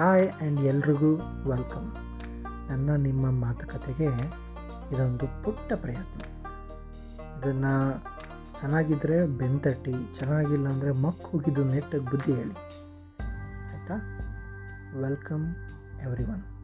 Hi and ಎಲ್ರಿಗೂ welcome ನನ್ನ ನಿಮ್ಮ ಮಾತುಕತೆಗೆ ಇದೊಂದು ಪುಟ್ಟ ಪ್ರಯತ್ನ. ಇದನ್ನು ಚೆನ್ನಾಗಿದ್ದರೆ ಬೆಂತಟ್ಟಿ, ಚೆನ್ನಾಗಿಲ್ಲ ಅಂದರೆ ಮಕ್ಕ ಹೋಗಿದ್ದು ನೆಟ್ಟಗೆ ಬುದ್ಧಿ ಹೇಳಿ. ಆಯಿತಾ? Welcome every one